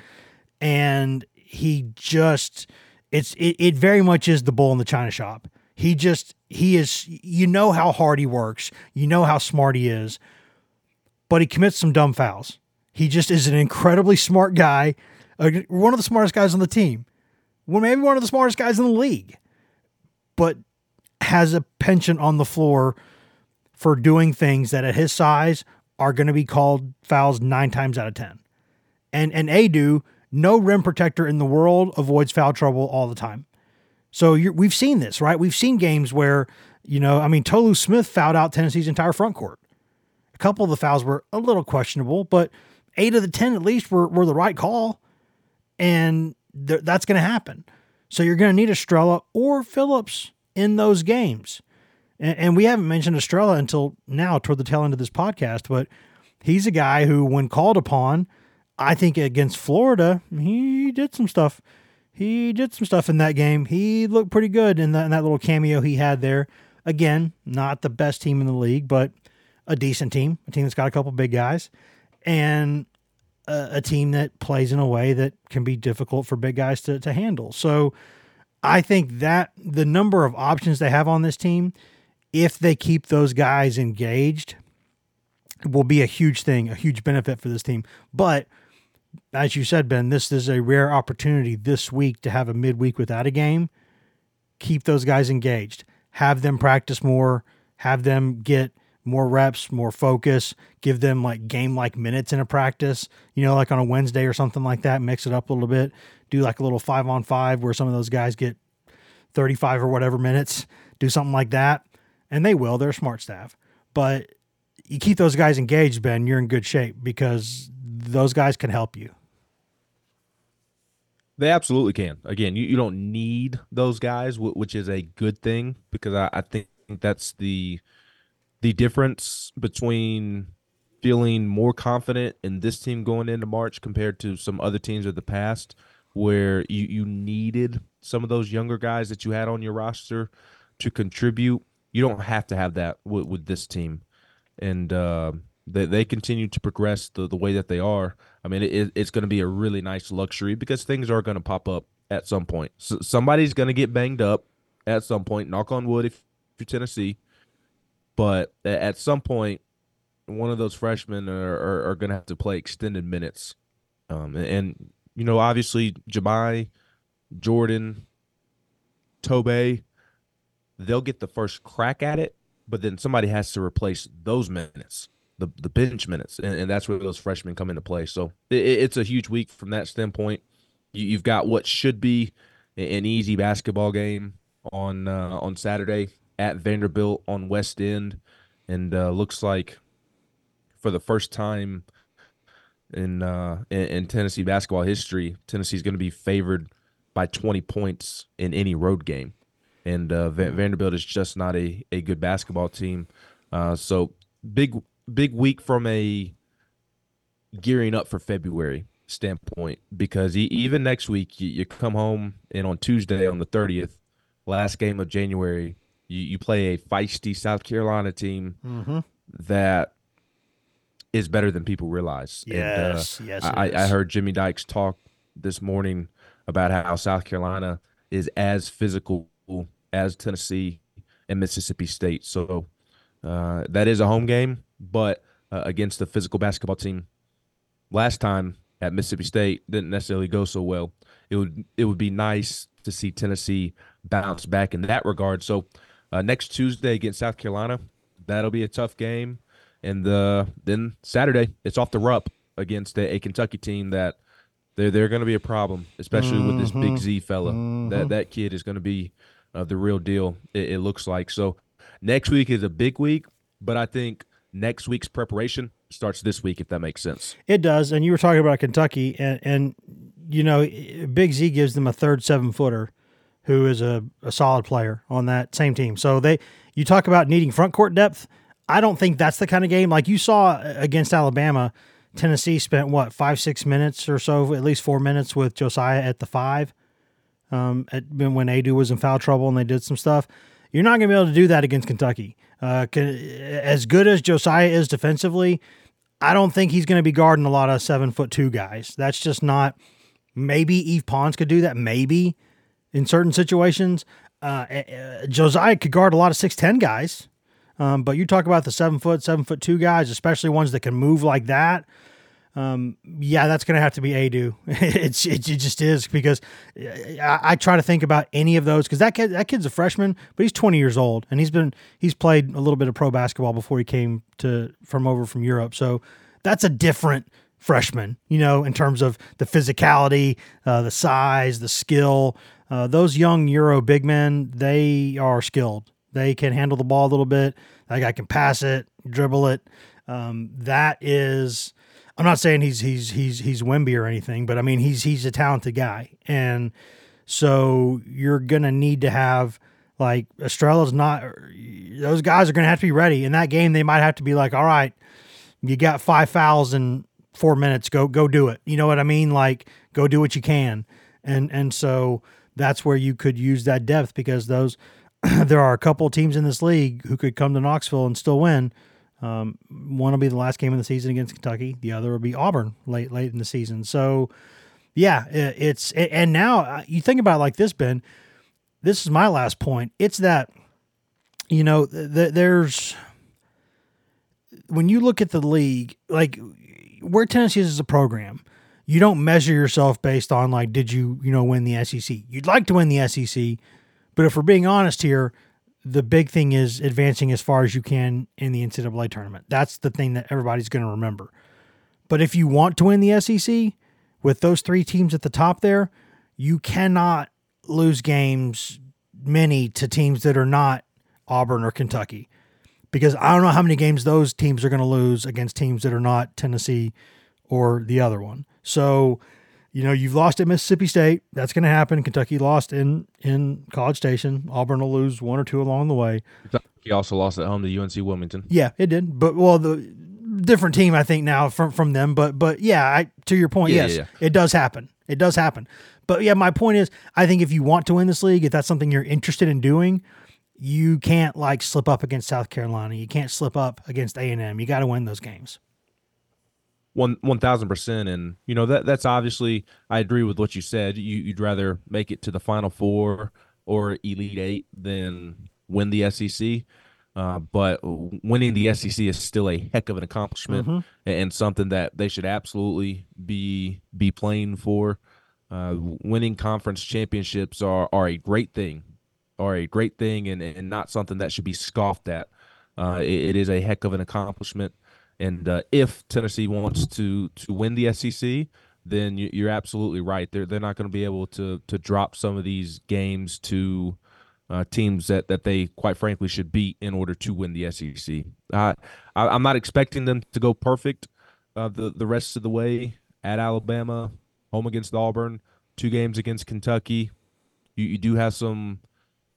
and he just it's it, it very much is the bull in the china shop. He just he is you know how hard he works, you know how smart he is, but he commits some dumb fouls. He just is an incredibly smart guy, one of the smartest guys on the team, well maybe one of the smartest guys in the league, but has a penchant on the floor for doing things that at his size are going to be called fouls nine times out of ten. And and Aidoo, no rim protector in the world avoids foul trouble all the time. So we've seen this, right? We've seen games where, you know, I mean, Tolu Smith fouled out Tennessee's entire front court. A couple of the fouls were a little questionable, but eight of the 10 at least were, were the right call. And th- that's going to happen. So you're going to need Estrella or Phillips in those games. And, and we haven't mentioned Estrella until now, toward the tail end of this podcast, but he's a guy who, when called upon, I think against Florida, he did some stuff. He did some stuff in that game. He looked pretty good in that, in that little cameo he had there. Again, not the best team in the league, but a decent team, a team that's got a couple big guys, and a, a team that plays in a way that can be difficult for big guys to, to handle. So I think that the number of options they have on this team, if they keep those guys engaged, will be a huge thing, a huge benefit for this team. But as you said, Ben, this is a rare opportunity this week to have a midweek without a game. Keep those guys engaged. Have them practice more. Have them get more reps, more focus. Give them like game like minutes in a practice, you know, like on a Wednesday or something like that. Mix it up a little bit. Do like a little five on five where some of those guys get 35 or whatever minutes. Do something like that. And they will. They're a smart staff. But you keep those guys engaged, Ben, you're in good shape because those guys can help you. They absolutely can. Again, you, you don't need those guys, which is a good thing because I, I think that's the the difference between feeling more confident in this team going into March compared to some other teams of the past where you, you needed some of those younger guys that you had on your roster to contribute. You don't have to have that with, with this team. And uh, they, they continue to progress the, the way that they are, I mean, it, it's going to be a really nice luxury because things are going to pop up at some point. So somebody's going to get banged up at some point. Knock on wood if you're Tennessee. But at some point, one of those freshmen are, are, are going to have to play extended minutes. Um, and, and, you know, obviously, Jahmai, Jordan, Tobe, they'll get the first crack at it, but then somebody has to replace those minutes the the bench minutes, and, and that's where those freshmen come into play. So it, it's a huge week from that standpoint. You, have got what should be an easy basketball game on uh, on Saturday at Vanderbilt on West End, and uh, looks like for the first time in, uh, in, in Tennessee basketball history, Tennessee's going to be favored by 20 points in any road game, and uh, Vanderbilt is just not a a good basketball team. Uh, so big big week from a gearing up for February standpoint because even next week you, you come home and on Tuesday on the 30th, last game of January, you, you play a feisty South Carolina team mm-hmm. that is better than people realize. Yes, and, uh, yes. I, I, heard Jimmy Dykes talk this morning about how South Carolina is as physical as Tennessee and Mississippi State. So uh, that is a home game but uh, against the physical basketball team last time at Mississippi State didn't necessarily go so well. It would it would be nice to see Tennessee bounce back in that regard. So uh, next Tuesday against South Carolina, that'll be a tough game, and uh, then Saturday it's off the Rupp against a, a Kentucky team that they're they're going to be a problem, especially mm-hmm. with this Big Z fella. Mm-hmm. That that kid is going to be uh, the real deal. It, it looks like so. Next week is a big week, but I think next week's preparation starts this week, if that makes sense. It does. And you were talking about Kentucky, and, and you know, Big Z gives them a third seven footer who is a, a solid player on that same team. So they, you talk about needing front court depth. I don't think that's the kind of game like you saw against Alabama. Tennessee spent what five, six minutes or so, at least four minutes with Josiah at the five. Um, at, when Aidoo was in foul trouble and they did some stuff. You're not going to be able to do that against Kentucky. Uh, as good as Josiah is defensively, I don't think he's going to be guarding a lot of seven foot two guys. That's just not. Maybe Yves Pons could do that. Maybe in certain situations. Uh, uh, Josiah could guard a lot of six ten guys. Um, but you talk about the seven foot, seven foot two guys, especially ones that can move like that. Um, yeah, that's going to have to be Aidoo. it's it, it, just is because I, I, try to think about any of those because that kid that kid's a freshman, but he's 20 years old and he's been he's played a little bit of pro basketball before he came to from over from Europe. So that's a different freshman, you know, in terms of the physicality, uh, the size, the skill. Uh, those young Euro big men, they are skilled. They can handle the ball a little bit. That guy can pass it, dribble it. Um, that is, I'm not saying he's he's he's he's Wemby or anything, but I mean he's he's a talented guy, and so you're gonna need to have like Estrella's not. Those guys are gonna have to be ready in that game. They might have to be like, all right, you got five fouls in four minutes. Go go do it. You know what I mean? Like go do what you can, and and so that's where you could use that depth because those there are a couple teams in this league who could come to Knoxville and still win. Um, one will be the last game of the season against Kentucky. The other will be Auburn late late in the season. So, yeah, it's and now uh, you think about it like this, Ben. This is my last point. It's that you know th- there's when you look at the league, like where Tennessee is as a program, you don't measure yourself based on like did you you know win the SEC. You'd like to win the SEC but if we're being honest here, the big thing is advancing as far as you can in the NCAA tournament. That's the thing that everybody's going to remember. But if you want to win the SEC with those three teams at the top there, you cannot lose games many to teams that are not Auburn or Kentucky. Because I don't know how many games those teams are going to lose against teams that are not Tennessee or the other one. So you know, you've lost at Mississippi State. That's going to happen. Kentucky lost in in College Station. Auburn will lose one or two along the way. He also lost at home to UNC Wilmington. Yeah, it did. But well, the different team I think now from from them. But but yeah, I to your point, yeah, yes, yeah, yeah. it does happen. It does happen. But yeah, my point is, I think if you want to win this league, if that's something you're interested in doing, you can't like slip up against South Carolina. You can't slip up against A and M. You got to win those games one one thousand percent, and you know that that's obviously I agree with what you said. You, you'd rather make it to the Final Four or Elite Eight than win the SEC. Uh, but winning the SEC is still a heck of an accomplishment mm-hmm. and something that they should absolutely be be playing for. Uh, winning conference championships are are a great thing, are a great thing, and and not something that should be scoffed at. Uh, it, it is a heck of an accomplishment. And uh, if Tennessee wants to to win the SEC, then you, are absolutely right. They're they're not going to be able to to drop some of these games to uh, teams that that they quite frankly should beat in order to win the SEC. I, I'm not expecting them to go perfect uh, the the rest of the way at Alabama, home against Auburn, two games against Kentucky. You you do have some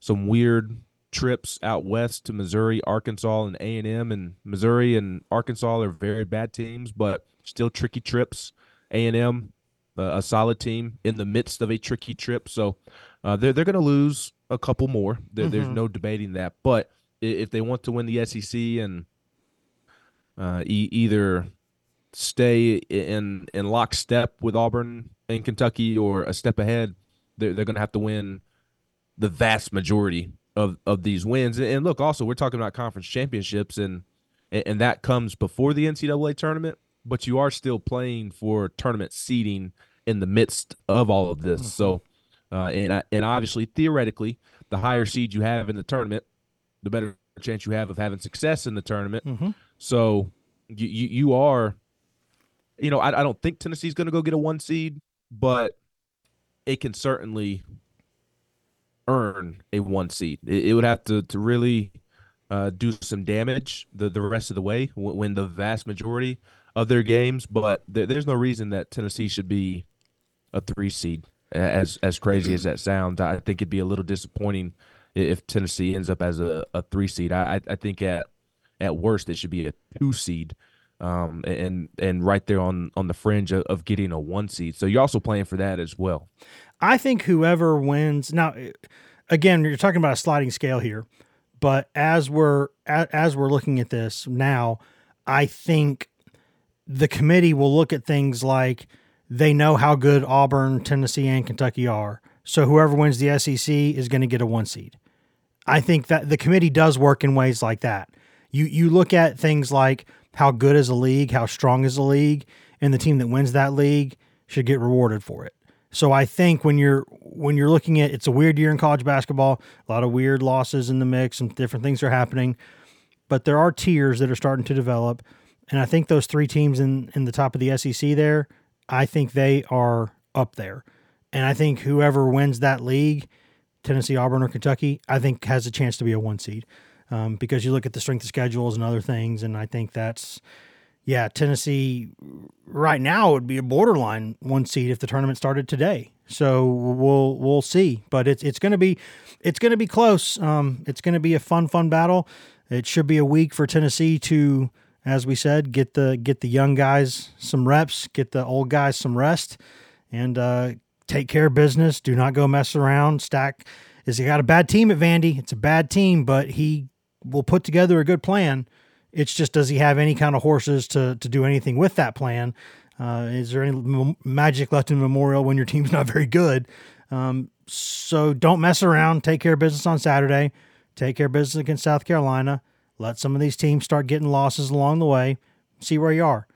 some weird trips out west to Missouri, Arkansas, and A and M. And Missouri and Arkansas are very bad teams, but still tricky trips. A and M, uh, a solid team in the midst of a tricky trip, so uh, they're they're going to lose a couple more. mm-hmm. There's no debating that. But if they want to win the SEC and uh, e- either stay in in lockstep with Auburn and Kentucky or a step ahead, they're, they're going to have to win the vast majority of of these wins. And look, also we're talking about conference championships, and and that comes before the NCAA tournament, but you are still playing for tournament seeding in the midst of all of this. So, uh, and and obviously theoretically, the higher seed you have in the tournament, the better chance you have of having success in the tournament. Mm-hmm. So you, you, you are, you know, I, I don't think Tennessee's going to go get a one seed, but it can certainly earn a one seed. It, it would have to to really uh, do some damage the the rest of the way, win the vast majority of their games. But there, there's no reason that Tennessee should be a three seed. As as crazy as that sounds, I think it'd be a little disappointing if Tennessee ends up as a, a three seed. I I think at at worst it should be a two seed. Um, and and right there on on the fringe of, of getting a one seed. So you're also playing for that as well. I think whoever wins now, again, you're talking about a sliding scale here, but as we're as we're looking at this now, I think the committee will look at things like they know how good Auburn, Tennessee, and Kentucky are. So whoever wins the SEC is going to get a one seed. I think that the committee does work in ways like that. You you look at things like how good is a league, how strong is a league, and the team that wins that league should get rewarded for it. So I think when you're when you're looking at it's a weird year in college basketball, a lot of weird losses in the mix and different things are happening, but there are tiers that are starting to develop, and I think those three teams in in the top of the SEC there, I think they are up there. And I think whoever wins that league, Tennessee, Auburn, or Kentucky, I think has a chance to be a one seed. Um, because you look at the strength of schedules and other things, and I think that's yeah, Tennessee right now would be a borderline one seed if the tournament started today. So we'll we'll see, but it's it's going to be it's going to be close. Um, it's going to be a fun fun battle. It should be a week for Tennessee to, as we said, get the get the young guys some reps, get the old guys some rest, and uh, take care of business. Do not go mess around. Stack is he got a bad team at Vandy? It's a bad team, but he will put together a good plan it's just does he have any kind of horses to to do anything with that plan? Uh, is there any magic left in Memorial when your team's not very good? Um, so don't mess around. Take care of business on Saturday. Take care of business against South Carolina. Let some of these teams start getting losses along the way. See where you are,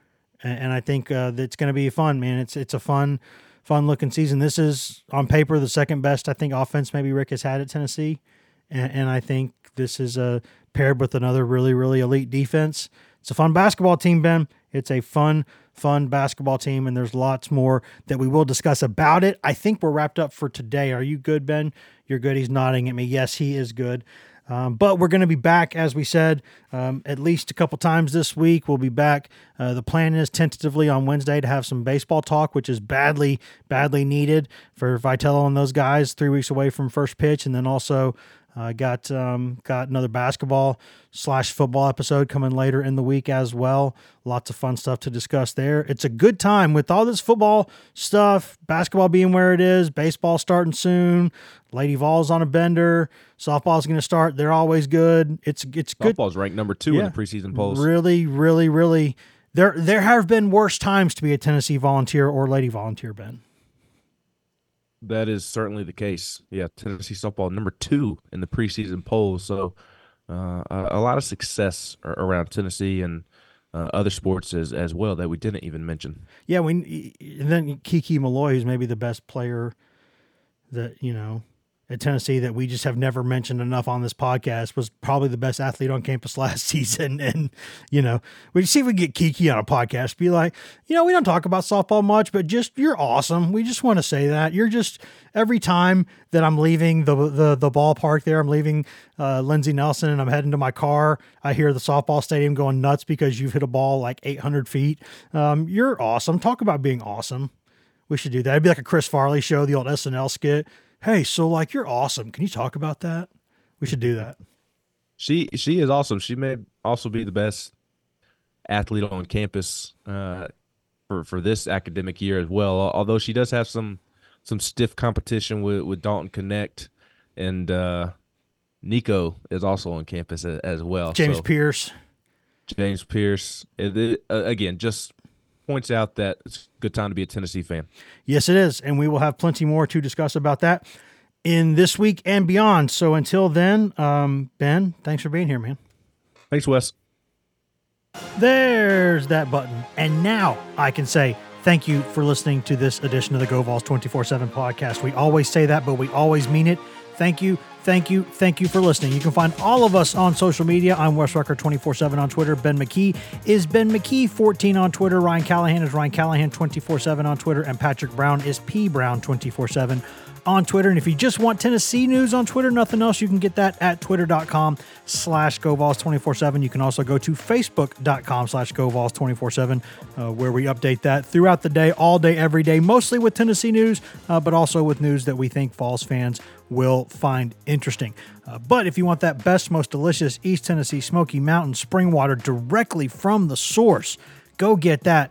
and, and I think uh, it's going to be fun, man. It's it's a fun, fun looking season. This is on paper the second best I think offense maybe Rick has had at Tennessee, and, and I think this is a paired with another really, really elite defense. It's a fun basketball team, Ben. It's a fun, fun basketball team, and there's lots more that we will discuss about it. I think we're wrapped up for today. Are you good, Ben? You're good. He's nodding at me. Yes, he is good. Um, but we're going to be back, as we said, um, at least a couple times this week. We'll be back. Uh, the plan is tentatively on Wednesday to have some baseball talk, which is badly, badly needed for Vitello and those guys. Three weeks away from first pitch, and then also uh, got um, got another basketball slash football episode coming later in the week as well. Lots of fun stuff to discuss there. It's a good time with all this football stuff, basketball being where it is, baseball starting soon. Lady Vols on a bender. Softball's going to start. They're always good. It's it's good. Softball's ranked number two yeah. in the preseason polls. Really, really, really. There there have been worse times to be a Tennessee Volunteer or Lady Volunteer, Ben. That is certainly the case. Yeah, Tennessee softball number two in the preseason polls. So uh, a, a, lot of success around Tennessee and uh, other sports as as well that we didn't even mention. Yeah, we and then Kiki Milloy, who's maybe the best player that you know at Tennessee that we just have never mentioned enough on this podcast was probably the best athlete on campus last season. And, you know, we see if we get Kiki on a podcast, be like, you know, we don't talk about softball much, but just you're awesome. We just want to say that. You're just every time that I'm leaving the the, the ballpark there, I'm leaving uh, Lindsey Nelson and I'm heading to my car. I hear the softball stadium going nuts because you've hit a ball like 800 feet. Um, you're awesome. Talk about being awesome. We should do that. It'd be like a Chris Farley show, the old SNL skit hey, so like you're awesome. Can you talk about that? We should do that. She she is awesome. She may also be the best athlete on campus uh, for for this academic year as well. Although she does have some some stiff competition with with Dalton Knecht and uh, Nico is also on campus as, as well. James so, Pearce. James Pearce. It, it, uh, again, just points out that it's a good time to be a Tennessee fan. Yes, it is. And we will have plenty more to discuss about that in this week and beyond. So until then, um, Ben, thanks for being here, man. Thanks, Wes. There's that button. And now I can say thank you for listening to this edition of the GoVols 24 7 podcast. We always say that, but we always mean it. Thank you Thank you. Thank you for listening. You can find all of us on social media. I'm Wes Rucker 24 7 on Twitter. Ben McKee is Ben McKee 14 on Twitter. Ryan Callahan is Ryan Callahan 24 7 on Twitter. And Patrick Brown is P Brown 24 7 on Twitter. And if you just want Tennessee news on Twitter, nothing else, you can get that at twitter.com slash GoVols247. You can also go to facebook.com slash GoVols247, uh, where we update that throughout the day, all day, every day, mostly with Tennessee news, uh, but also with news that we think Vols fans will find interesting. Uh, but if you want that best, most delicious East Tennessee Smoky Mountain spring water directly from the source, go get that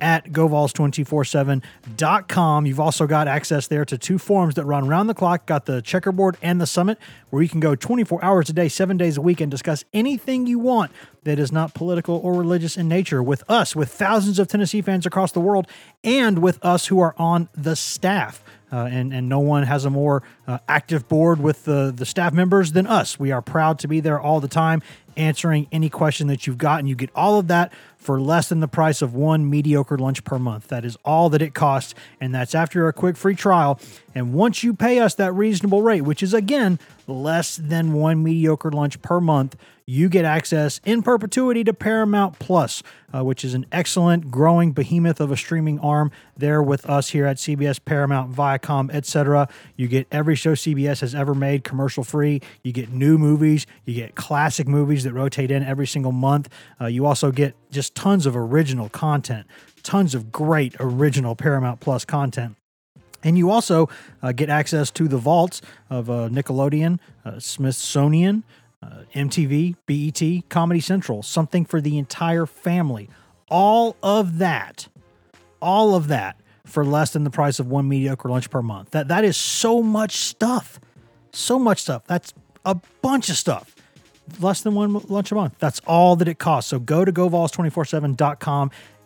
at govols247.com. You've also got access there to two forums that run around the clock. Got the checkerboard and the summit, where you can go 24 hours a day, seven days a week, and discuss anything you want that is not political or religious in nature with us, with thousands of Tennessee fans across the world, and with us who are on the staff. Uh, and and no one has a more uh, active board with the the staff members than us. We are proud to be there all the time, answering any question that you've got, and you get all of that for less than the price of one mediocre lunch per month. That is all that it costs, and that's after a quick free trial. And once you pay us that reasonable rate, which is again less than one mediocre lunch per month, you get access in perpetuity to Paramount Plus, uh, which is an excellent growing behemoth of a streaming arm there with us here at CBS, Paramount, Viacom, etc. You get every show CBS has ever made commercial free. You get new movies. You get classic movies that rotate in every single month. Uh, you also get just tons of original content, tons of great original Paramount Plus content. And you also uh, get access to the vaults of uh, Nickelodeon, uh, Smithsonian, uh, MTV, BET, Comedy Central, something for the entire family. All of that, all of that for less than the price of one mediocre lunch per month. That that is so much stuff. So much stuff. That's a bunch of stuff. Less than one lunch a month. That's all that it costs. So go to govols247.com